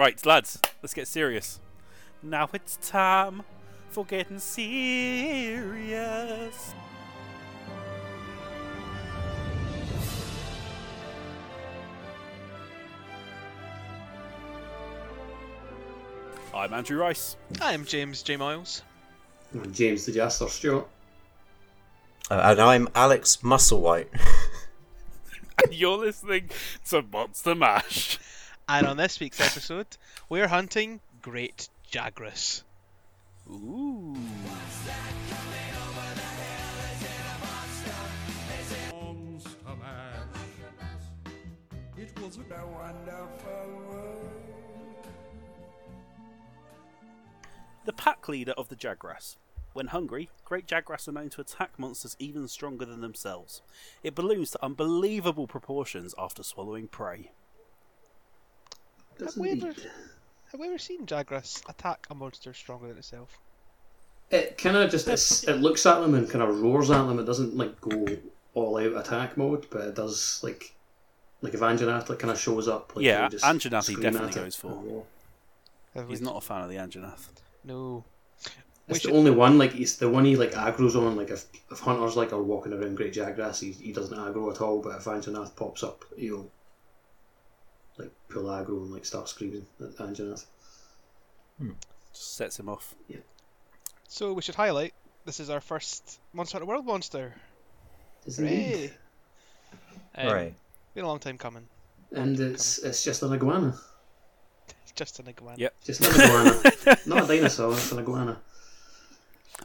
Right, lads, let's get serious. Now it's time for getting serious. I'm Andrew Rice. I'm James J. Miles. I'm James the Jester Stewart. Uh, and I'm Alex Musselwhite. and you're listening to Monster Mash. And on this week's episode, we're hunting Great Jagras. Ooh. It was a wonderful. The pack leader of the Jagras. When hungry, great Jagras are known to attack monsters even stronger than themselves. It balloons to unbelievable proportions after swallowing prey. Does Have we, ever, indeed. have we ever seen Jagras attack a monster stronger than itself? It kind of just it's, it looks at them and kind of roars at them. It doesn't like go all out attack mode, but it does like like if Anjanath like kind of shows up. Like, Yeah, he'll just Anjanath he definitely goes for. and roar. Have He's we- not a fan of the Anjanath. No. We It's should- the only one like he's the one he like aggro's on. Like if, if hunters like are walking around Great Jagras, he, he doesn't aggro at all. But if Anjanath pops up, he'll like pull aggro and like start screaming at Anjanath. Just sets him off. Yeah. So we should highlight this is our first Monster Hunter World monster. Isn't it? Hooray! Um, Right. Been a long time coming. And it's it's just an iguana. It's just an iguana. Yep. Just an iguana. Not a dinosaur, it's an iguana.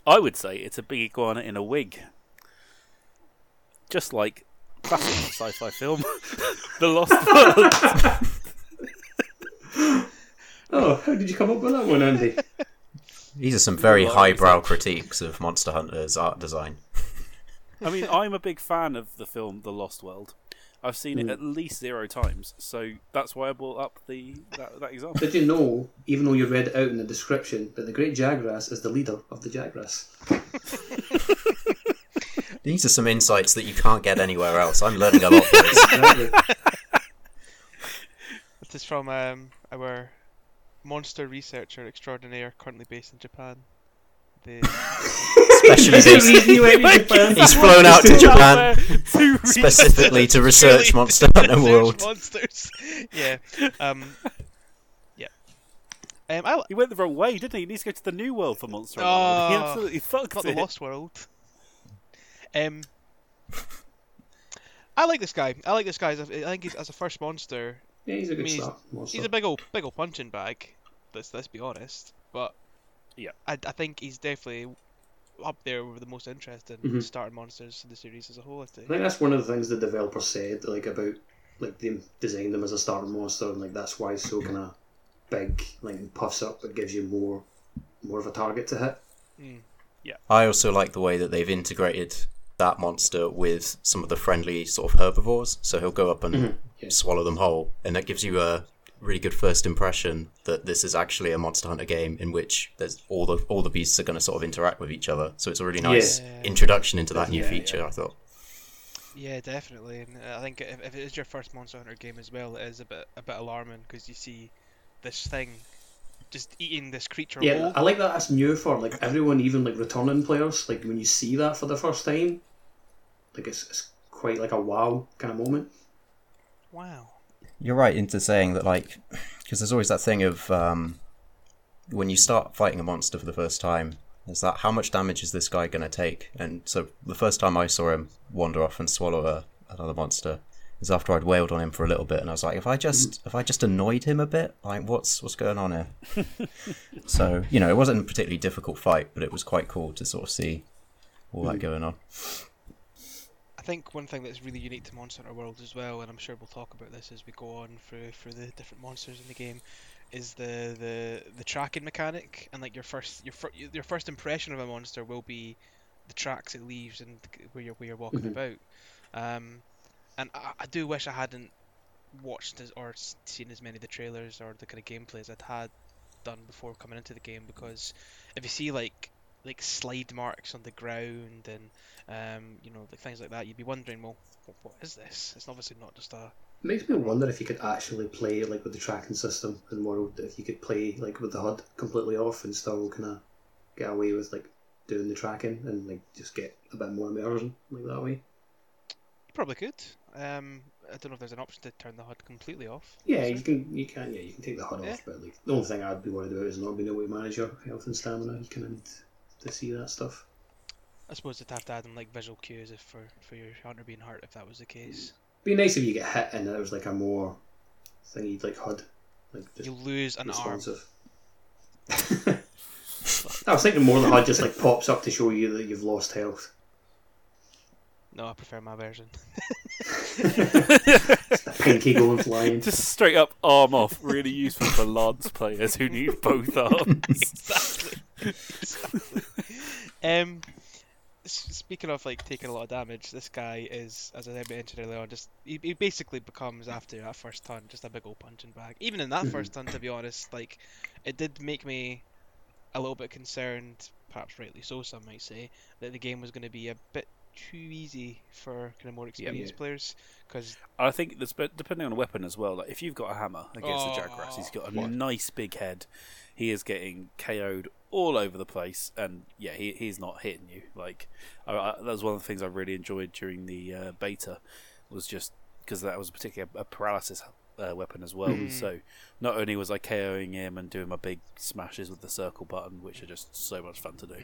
I would say it's a big iguana in a wig. Just like classic sci-fi film, The Lost World. Oh, how did you come up with that one, Andy? These are some very Right, highbrow critiques of Monster Hunter's art design. I mean, I'm a big fan of the film The Lost World. I've seen Hmm. it at least zero times, so that's why I brought up the that, that example. Did you know, even though you read it out in the description, that the Great Jagras is the leader of the Jagras? These are some insights that you can't get anywhere else. I'm learning a lot from this. This is from um, our monster researcher extraordinaire currently based in Japan. The Especially Is there a based- reason you went to Japan? He's flown out to Japan To specifically to research Really Monster Hunter research World. monsters. yeah. Um. Yeah. Um. I, He went the wrong way, didn't he? He needs to go to the new world for Monster Hunter. World. He Oh, absolutely fucked not the. Lost World. Um, I like this guy. I like this guy. As a, I think he's as a first monster. Yeah, he's a I good mean, he's- start monster. He's a big old, big old punching bag. Let's let's be honest. But Yeah. I, I think he's definitely up there with the most interesting Mhm. starting monsters in the series as a whole. I think. I think. think that's one of the things the developer said, like about like they designed them as a starting monster, and like that's why it's so kind of big, like puffs up. It gives you more, more of a target to hit. Mm. I also like the way that they've integrated that monster with some of the friendly sort of herbivores. So he'll go up and Mhm, yeah. swallow them whole, and that gives you a really good first impression that this is actually a Monster Hunter game in which there's all the all the beasts are going to sort of interact with each other. So it's a really nice Yeah. introduction into that new Yeah, feature. yeah. I thought. Yeah, definitely. And I think if, if it is your first Monster Hunter game as well, it is a bit a bit alarming because you see this thing just eating this creature Yeah, whole. I like that. That's new for like everyone, even like returning players. Like when you see that for the first time, like it's, it's quite like a wow kind of moment. Wow. You're right into saying that, like, because there's always that thing of um, when you start fighting a monster for the first time, is that how much damage is this guy going to take? And so the first time I saw him wander off and swallow a, another monster is after I'd wailed on him for a little bit, and I was like, if I just if I just annoyed him a bit, like, what's what's going on here? so you know, it wasn't a particularly difficult fight, but it was quite cool to sort of see all that going on. I think one thing that's really unique to Monster Hunter World as well, and I'm sure we'll talk about this as we go on through through the different monsters in the game, is the the the tracking mechanic and like your first your fir- your first impression of a monster will be the tracks it leaves and where you're where you're walking Mhm. about. Um, and I, I do wish I hadn't watched as, or seen as many of the trailers or the kind of gameplays I'd had done before coming into the game because if you see like like slide marks on the ground and um, you know like things like that, you'd be wondering, well, what, what is this? It's obviously not just a It makes me wonder if you could actually play like with the tracking system in World, if you could play like with the HUD completely off and still kind of get away with like doing the tracking and like just get a bit more immersion like that way. Probably could. Um, I don't know if there's an option to turn the HUD completely off. Yeah, you can you can yeah you can take the HUD Yeah. off, but like the only thing I'd be worried about is not being able to manage your health and stamina. You kind of need to see that stuff. I suppose they'd have to add in like visual cues if for for your hunter being hurt if that was the case. Be nice if you get hit and there was like a more thingy like HUD, like just You lose an arm. I was thinking more the HUD just like pops up to show you that you've lost health. No, I prefer my version. A pinky going flying. Just straight up arm off. Really useful for Lance players who need both arms. exactly. exactly. Um, speaking of like taking a lot of damage, this guy is, as I mentioned earlier on, just he, he basically becomes after that first turn just a big old punching bag. Even in that first turn, to be honest, like it did make me a little bit concerned, perhaps rightly so, some might say, that the game was going to be a bit too easy for kind of more experienced players because I think that's depending on the weapon as well. Like if you've got a hammer against a Jagras, he's got a Yeah. nice big head. He is getting KO'd all over the place, and yeah, he he's not hitting you. Like I, I, that was one of the things I really enjoyed during the uh, beta, was just because that was particularly a, a paralysis uh, weapon as well. Mhm. So not only was I KOing him and doing my big smashes with the circle button, which are just so much fun to do,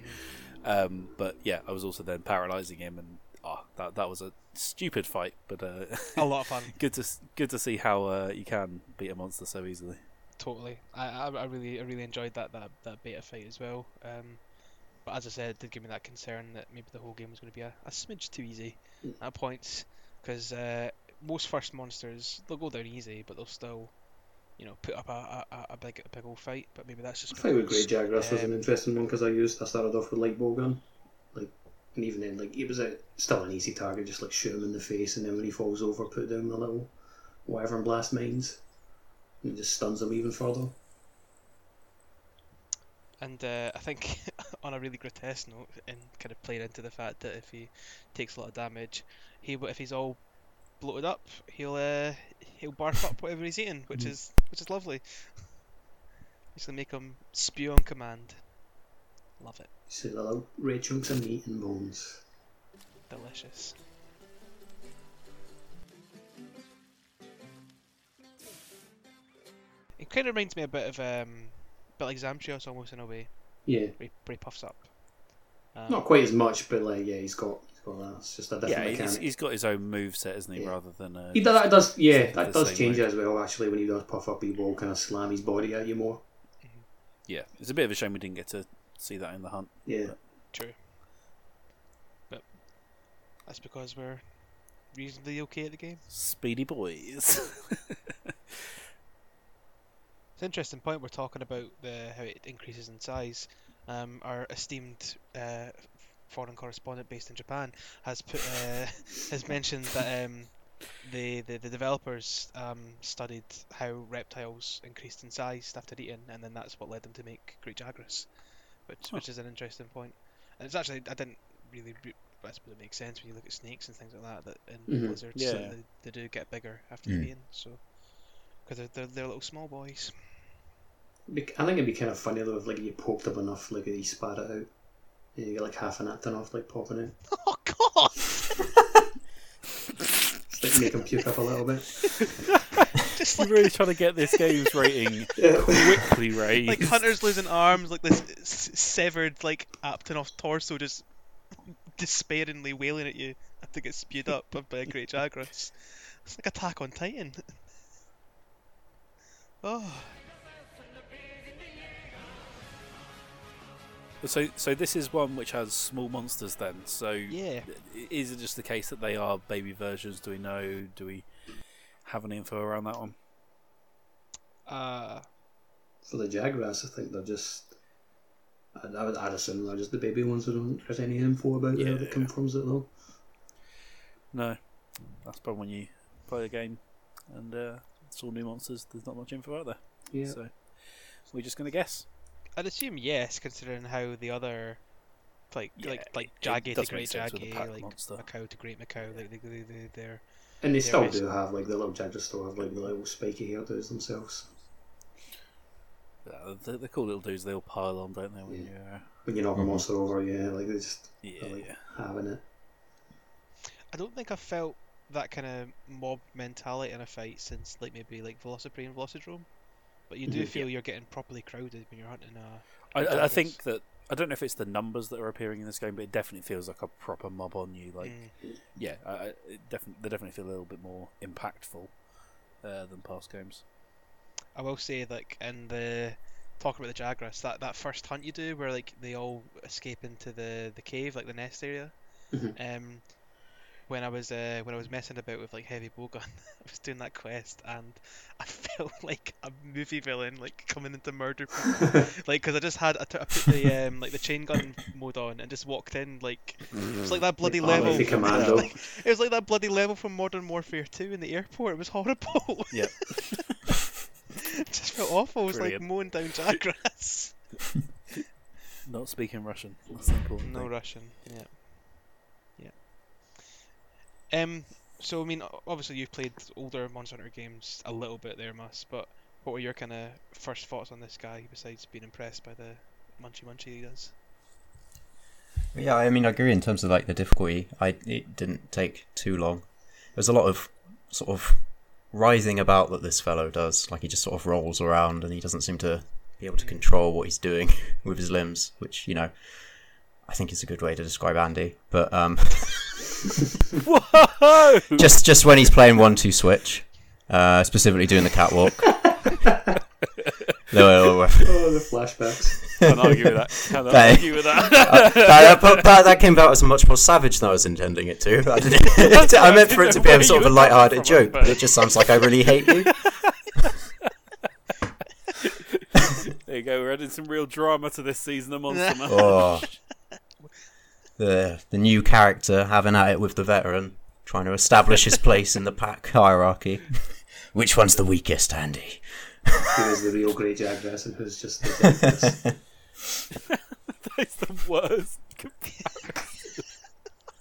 um, but yeah, I was also then paralysing him, and oh, that that was a stupid fight, but uh, a lot of fun. good to good to see how uh, you can beat a monster so easily. Totally. I, I, I really I really enjoyed that, that, that beta fight as well. Um, but as I said, it did give me that concern that maybe the whole game was going to be a, a smidge too easy Mm. at points. Because uh, most first monsters, they'll go down easy, but they'll still, you know, put up a, a, a big a big old fight. But maybe that's just I think with Great Jagras was an um, interesting one because I used I started off with light bow gun, like and even then like it was a, still an easy target, just like shoot him in the face, and then when he falls over, put down the little whatever and blast mines, and it just stuns him even further. And uh, I think on a really grotesque note, and kind of playing into the fact that if he takes a lot of damage, he if he's all bloated up, he'll uh, he'll barf up whatever he's eating, which Mhm. is which is lovely. Just to make him spew on command. Love it, You see the little red chunks of meat and bones. delicious. It kind of reminds me a bit of um, bit like Zamtrios almost in a way, Yeah, where he, where he puffs up. Um, not quite as much, but like yeah, he's got he's got just a different Yeah, he's, he's got his own move set, isn't he? Yeah. Rather than uh, He does, that does yeah, that does change way. it as well. Actually, when he does puff up, he will kind of slam his body at you more. yeah. It's a bit of a shame we didn't get to see that in the hunt. Yeah, True. But that's because we're reasonably okay at the game. Speedy boys. It's an interesting point we're talking about the how it increases in size. Um, our esteemed uh, foreign correspondent based in Japan has put uh, has mentioned that um, the, the the developers um, studied how reptiles increased in size after eating, and then that's what led them to make Great Jagras, which Huh. which is an interesting point. And it's actually I didn't really. Re- I suppose it makes sense when you look at snakes and things like that. That in Mhm. blizzards, Yeah. that they, they do get bigger after Mm. they've eaten. So because they're, they're they're little small boys. I think it'd be kind of funny though if like you poked them enough, like he spat it out, and you get like half an Aptonoth like popping in. Oh God! Just like make him puke up a little bit. Just You're like really trying to get this game's rating Yeah. quickly right? like hunters losing arms, like this s- severed like Aptonoth torso just despairingly wailing at you after it gets spewed up by a great Jagras. It's like Attack on Titan. Oh, So, so this is one which has small monsters. Then, so yeah. is it just the case that they are baby versions? Do we know? Do we have any info around that one? Uh, For the Jagras, I think they're just. I, I would I'd assume they're just the baby ones. I don't there's any info about Yeah. how that confirms it though. No, that's probably when you play a game and uh, it's all new monsters. There's not much info out there, Yeah. so we're just gonna guess. I'd assume yes, considering how the other, like Yeah, like like it Jaggi to Great sense with a Jaggi, like monster. Maccao to Great Maccao, they, they, they, they, they're And they Yeah, still right. do have like the little Jagras still have like the little spiky hairdos themselves. Yeah, the, the cool little dudes, they all pile on, don't they? When Yeah. you're, uh, When you knock a monster over, yeah, like they just yeah, like yeah. having it. I don't think I've felt that kind of mob mentality in a fight since like maybe like Velociprey and Velocidrome. But you do feel you're getting properly crowded when you're hunting a. I, I, I Jagras. think that I don't know if it's the numbers that are appearing in this game, but it definitely feels like a proper mob on you. Like, Mm. yeah, I, I, it definitely they definitely feel a little bit more impactful uh, than past games. I will say, like in the talking about the Jagras, that that first hunt you do, where like they all escape into the the cave, like the nest area. Mhm. Um, when I was uh, when I was messing about with like heavy bowgun, I was doing that quest, and I felt like a movie villain, like coming into murder people. like because I just had I, t- I put the um like the chain gun mode on and just walked in like it was like that bloody Oh, level. like the commando. Like, it was like that bloody level from Modern Warfare 2 in the airport. It was horrible. Yep. it just felt awful. It was Brilliant. like mowing down Jagras. Not speaking Russian. That's important no thing. Russian. Yeah. Um. So I mean, obviously you've played older Monster Hunter games a little bit there, Mus. But what were your kind of first thoughts on this guy besides being impressed by the munchy munchy he does? Yeah, I mean, I agree in terms of like the difficulty. I it didn't take too long. There's a lot of sort of writhing about that this fellow does. Like he just sort of rolls around and he doesn't seem to be able to Mm. control what he's doing with his limbs, which you know, I think is a good way to describe Andy. But um, Whoa! just just when he's playing one two switch, uh, specifically doing the catwalk. no, no, no, oh, the flashbacks. Can't argue with that. Can't Hey. argue with that. Uh, that, but that, that came out as much more savage than I was intending it to. I, didn't, I meant for it to be a sort of a light-hearted joke, but it just sounds like I really hate you. there you go. We're adding some real drama to this season of Monster Man. Oh, the the new character having at it with the veteran, trying to establish his place in the pack hierarchy. Which one's the weakest, Andy? Who is the real Great Jagras and who's just the Jagras? That's the worst.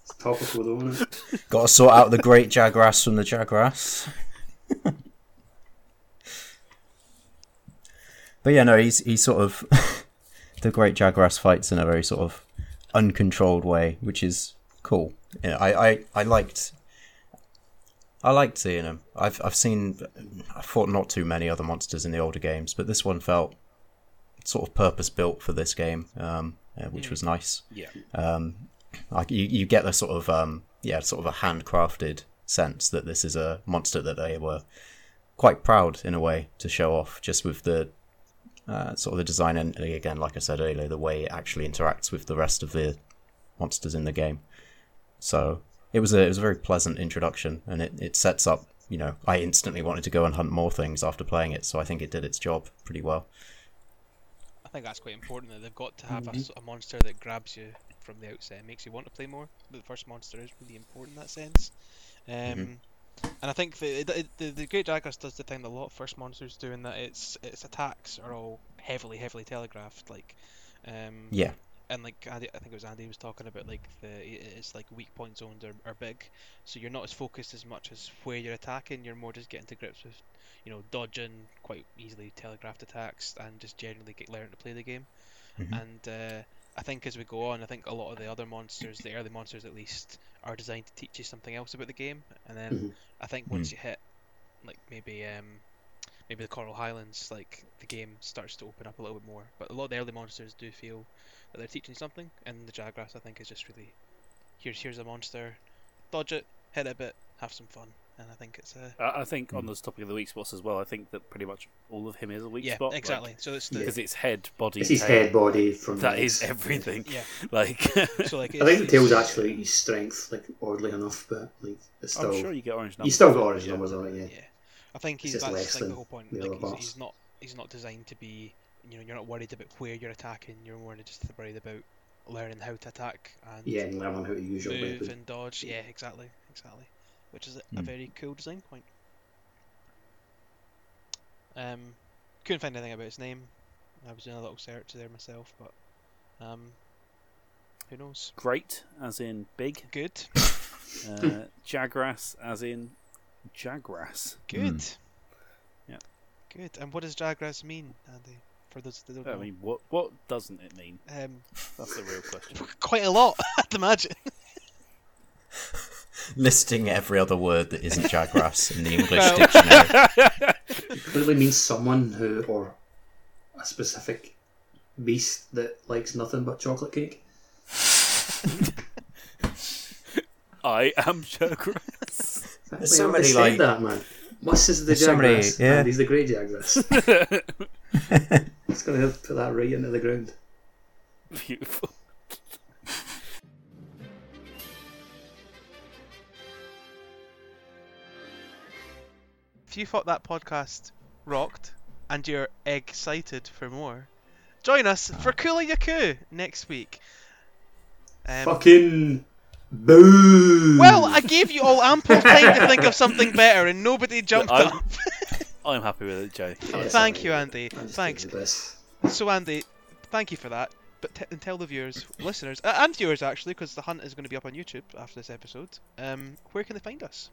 It's topical though, isn't it? Got to sort out the great Jagras from the Jagras. but yeah, no, he's he's sort of the great Jagras fights in a very sort of uncontrolled way, which is cool. Yeah, I, I, I liked I liked seeing him. I've I've seen I fought not too many other monsters in the older games, but this one felt sort of purpose built for this game, um, uh, which was nice Yeah. um, like you, you get the sort of um, yeah sort of a handcrafted sense that this is a monster that they were quite proud in a way to show off just with the uh, sort of the design and again like I said earlier the way it actually interacts with the rest of the monsters in the game so it was a it was a very pleasant introduction and it, it sets up you know I instantly wanted to go and hunt more things after playing it so I think it did its job pretty well I think that's quite important that they've got to have a monster that grabs you from the outset and makes you want to play more. The first monster is really important in that sense. Um, And I think the, the, the, the Great Jagras does the thing that a lot of first monsters do in that its its attacks are all heavily, heavily telegraphed. Like, um, yeah and like Andy, I think it was Andy was talking about like the it's like weak point zones are, are big, so you're not as focused as much as where you're attacking. You're more just getting to grips with, you know, dodging quite easily telegraphed attacks and just generally get learning to play the game. Mhm. And uh, I think as we go on, I think a lot of the other monsters, the early monsters at least, are designed to teach you something else about the game. And then Mhm. I think once you hit like maybe um maybe the Coral Highlands, like the game starts to open up a little bit more. But a lot of the early monsters do feel that they're teaching something, and the Jagras I think is just really here's here's a monster, dodge it, hit it a bit, have some fun, and I think it's a I I think on hmm. this topic of the weak spots as well, I think that pretty much all of him is a weak yeah spot. exactly. so it's the Because it's head, body, It's his tail. head, body from That legs. is everything. yeah. Like, So like I think the it's- tail's actually his strength, like oddly enough, but like it's still. I'm sure you get orange numbers. He's still got orange numbers on it, yeah. Yeah, I think he's that's like the whole point. the Like he's, he's not he's not designed to be. You know, you're not worried about where you're attacking. You're more just worried about learning how to attack and Yeah, and learning how to use your move weapon. and dodge. Yeah, exactly, exactly. Which is a, a Mm. very cool design point. Um, couldn't find anything about his name. I was doing a little search there myself, but um, who knows? Great, as in big. Good. Uh, Jagras, as in Jagras. Good. Yeah. Good. And what does Jagras mean, Andy? For those that don't I know. mean, what what doesn't it mean? um, That's the real question. quite a lot, I'd imagine. Listing every other word that isn't Jagras in the English Well- dictionary. It clearly means someone who, or a specific beast that likes nothing but chocolate cake. I am Jagras. There's so They many, said like- that, man. Mus is the There's so yeah. and he's the great Jagras. It's going to put that right into the ground. Beautiful. If you thought that podcast rocked and you're excited for more, join us for Kulu-Ya-Ku next week. Um, Fucking boo! well, I gave you all ample time to think of something better, and nobody jumped I'm- up. I'm happy with it, Jay. Yeah, Thank sorry. you, Andy. Thanks. giving you this. So, Andy, thank you for that. But t- and tell the viewers, listeners, uh, and viewers actually, because the hunt is going to be up on YouTube after this episode. Um, where can they find us?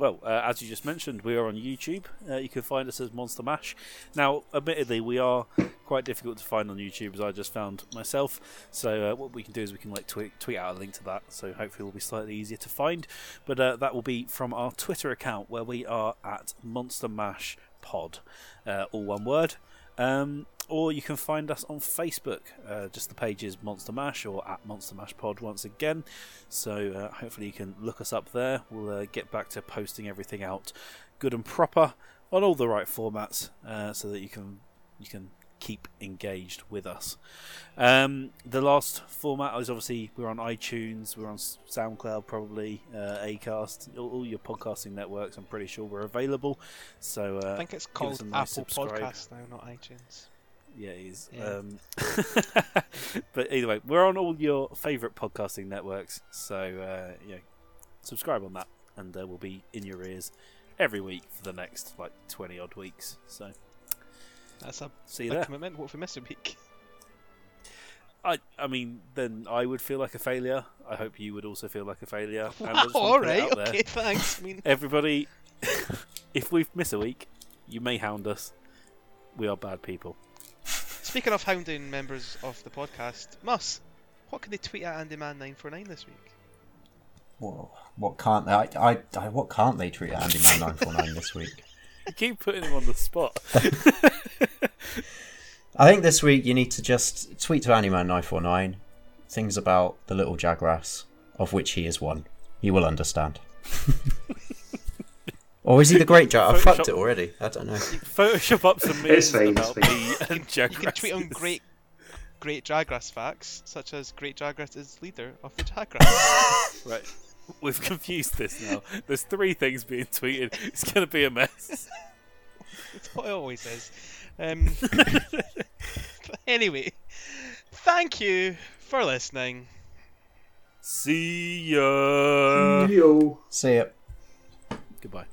Well, uh, as you just mentioned, we are on YouTube. Uh, you can find us as Monster Mash. Now, admittedly, we are quite difficult to find on YouTube, as I just found myself. So, uh, what we can do is we can like tweet tweet out a link to that. So, hopefully, it will be slightly easier to find. But uh, that will be from our Twitter account, where we are at Monster Mash Pod, uh, all one word. Um, or you can find us on Facebook. Uh, just the page is Monster Mash or at Monster Mash Pod once again. So uh, hopefully you can look us up there. We'll uh, get back to posting everything out good and proper on all the right formats, uh, so that you can you can keep engaged with us. Um, the last format is obviously we're on iTunes, we're on SoundCloud, probably uh, Acast, all, all your podcasting networks. I'm pretty sure we're available. So uh, I think it's called nice Apple subscribe. Podcast now, not iTunes. Yeah, it is. Yeah. Um, but either way, we're on all your favourite podcasting networks, so uh, yeah, subscribe on that, and uh, we'll be in your ears every week for the next like twenty odd weeks. So That's a see you there. commitment. What if we miss a week? I, I mean, then I would feel like a failure. I hope you would also feel like a failure. and I just Wow, all right, okay, thanks. I mean, Everybody, if we miss a week, you may hound us. We are bad people. Speaking of hounding members of the podcast, Mus, what can they tweet at AndyMan949 this week? Whoa, what can't I, I, I what can't they treat Andy Man nine four nine this week? You keep putting him on the spot. I think this week you need to just tweet to Andyman nine four nine things about the little Jagras, of which he is one. You will understand. or is he the great Jag? I've fucked it already. I don't know. Photoshop up some It's memes fine, it's about me and You can tweet on great, great Jagras facts, such as Great Jagras is leader of the Jagras. Right. We've confused this now. There's three things being tweeted. It's going to be a mess. That's what it always is. Um, anyway, thank you for listening. See ya. Yo. See ya. Goodbye.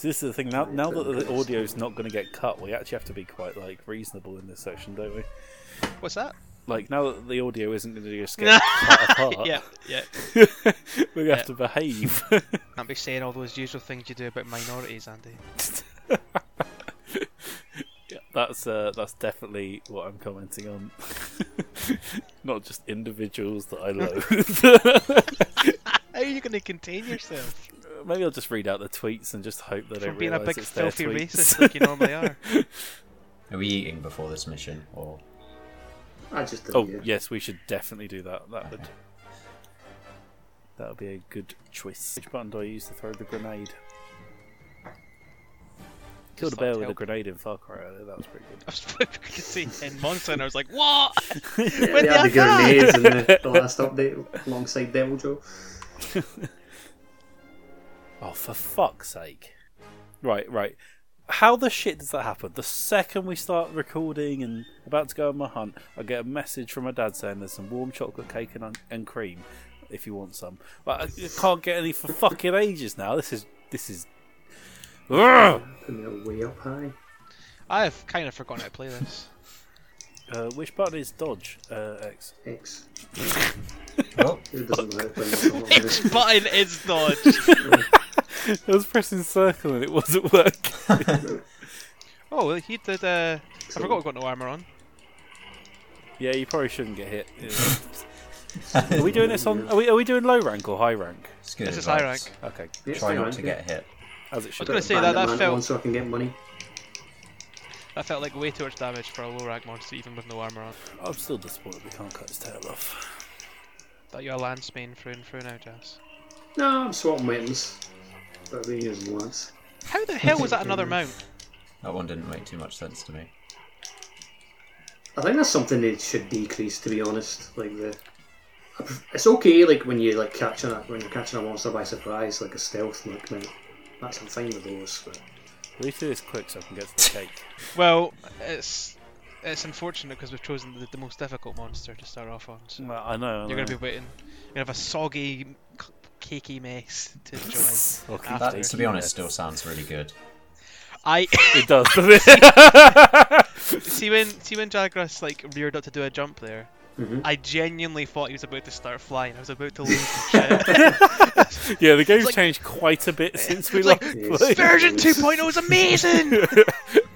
So this is the thing. Now, now that the audio's not going to get cut, we actually have to be quite like reasonable in this section, don't we? What's that? Like now that the audio isn't going to just get cut apart, yeah, yeah. we're going to have to behave. Can't be saying all those usual things you do about minorities, Andy. Yeah, that's uh, that's definitely what I'm commenting on. Not just individuals that I loathe. How are you going to contain yourself Maybe I'll just read out the tweets and just hope that from don't being a realise big it's their filthy tweets. racist like you normally are? Are we eating before this mission, or I just did Oh yeah. yes, we should definitely do that. That would that would be a good choice. Which button do I use to throw the grenade? Killed a bear with a grenade in Far Cry earlier. That was pretty good. I was going to say in Monster and I was like, what? Yeah, When they had the they grenades in the, the last update alongside Deviljho. Oh, for fuck's sake! Right, right. How the shit does that happen? The second we start recording and about to go on my hunt, I get a message from my dad saying there's some warm chocolate cake and, and cream if you want some. But I I can't get any for fucking ages now. This is this is. Ugh! Putting it way up high. I have kind of forgotten how to play this. Uh, which button is dodge? Uh, X. X. Oh, Who doesn't know how to play Mortal button is dodge. I was pressing circle and it wasn't working. oh, well, he did. Uh, I forgot we've got no armor on. yeah, you probably shouldn't get hit. Are we doing this on? Are we? Are we doing low rank or high rank? it's good This is high advice. rank. Okay, Yeah, Try hang not on, to yeah. get hit. as it should. I was gonna say that- Bandit that Man felt- on so I can get money. That felt like way too much damage for a low rank monster, even with no armor on. I'm still disappointed we can't cut his tail off. That you're a lance main through and through now, Jazz. No, I'm swapping weapons. But we use lance. How the hell was that another mount? That one didn't make too much sense to me. I think that's something they should decrease. To be honest, like the, it's okay like when you like catching a when you're catching a monster by surprise, like a stealth like mount. That's I'm fine with those. But We need to do this quick so I can get to the cake. Well, it's it's unfortunate because we've chosen the, the most difficult monster to start off on. So Well, I know. I you're know. going to be waiting. You're going to have a soggy, c- cakey mess to enjoy. Okay. after. That, to be honest, still sounds really good. I It does, doesn't see when see when Jagras like reared up to do a jump there. Mhm. I genuinely thought he was about to start flying. I was about to lose shit. yeah, the game's like- changed quite a bit since we it's like- last played. Version 2.0 is amazing.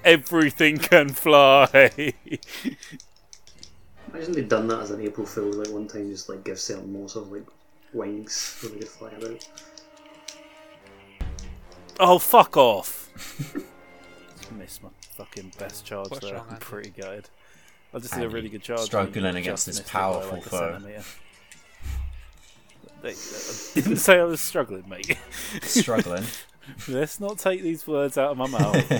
Everything can fly. imagine they'd done that as an April Fool. Like one time, just like give certain monsters like wings so they could fly about. oh, fuck off. Missed my fucking best charge What's there. wrong, I'm pretty gutted. I just did a really good charge. struggling against this missed it by, powerful like, foe. I didn't say I was struggling, mate. Struggling. Let's not take these words out of my mouth.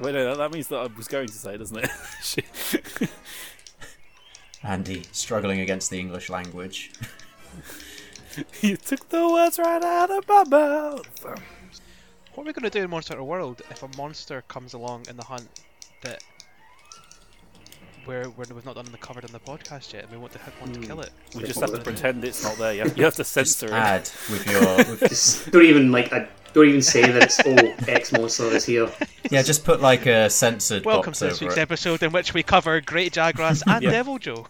Wait, no, that, that means that I was going to say, doesn't it? Shit. Andy, struggling against the English language. you took the words right out of my mouth. what are we going to do in Monster Hunter World if a monster comes along in the hunt that we're, we're, we've not done the covered in the podcast yet, and we want to want to kill it? We just have to pretend it's not there. You have, you have to censor it. Add with your. With, Just don't even like I don't even say that it's oh X monster is here. yeah, just put like a censored Welcome box to this over week's it. episode in which we cover Great Jagras and Yeah. Deviljho.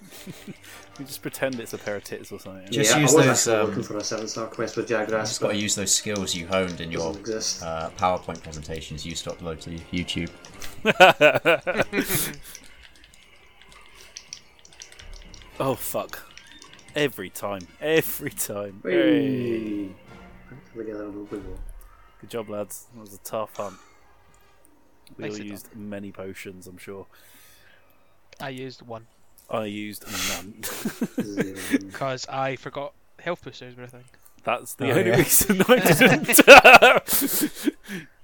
We just pretend it's a pair of tits or something. Just yeah, use I was those, actually um, looking for a seven star quest with Jagras, Just got to use those skills you honed in your doesn't uh, PowerPoint presentations you used to upload to YouTube. Oh fuck! Every time, every time. Hey. Hey. Together on a wiggle. Good job, lads. That was a tough hunt. We all Nicely done. used many potions, I'm sure. I used one I used none. Because I forgot health boosters were a thing. That's the Oh, only yeah. reason I didn't.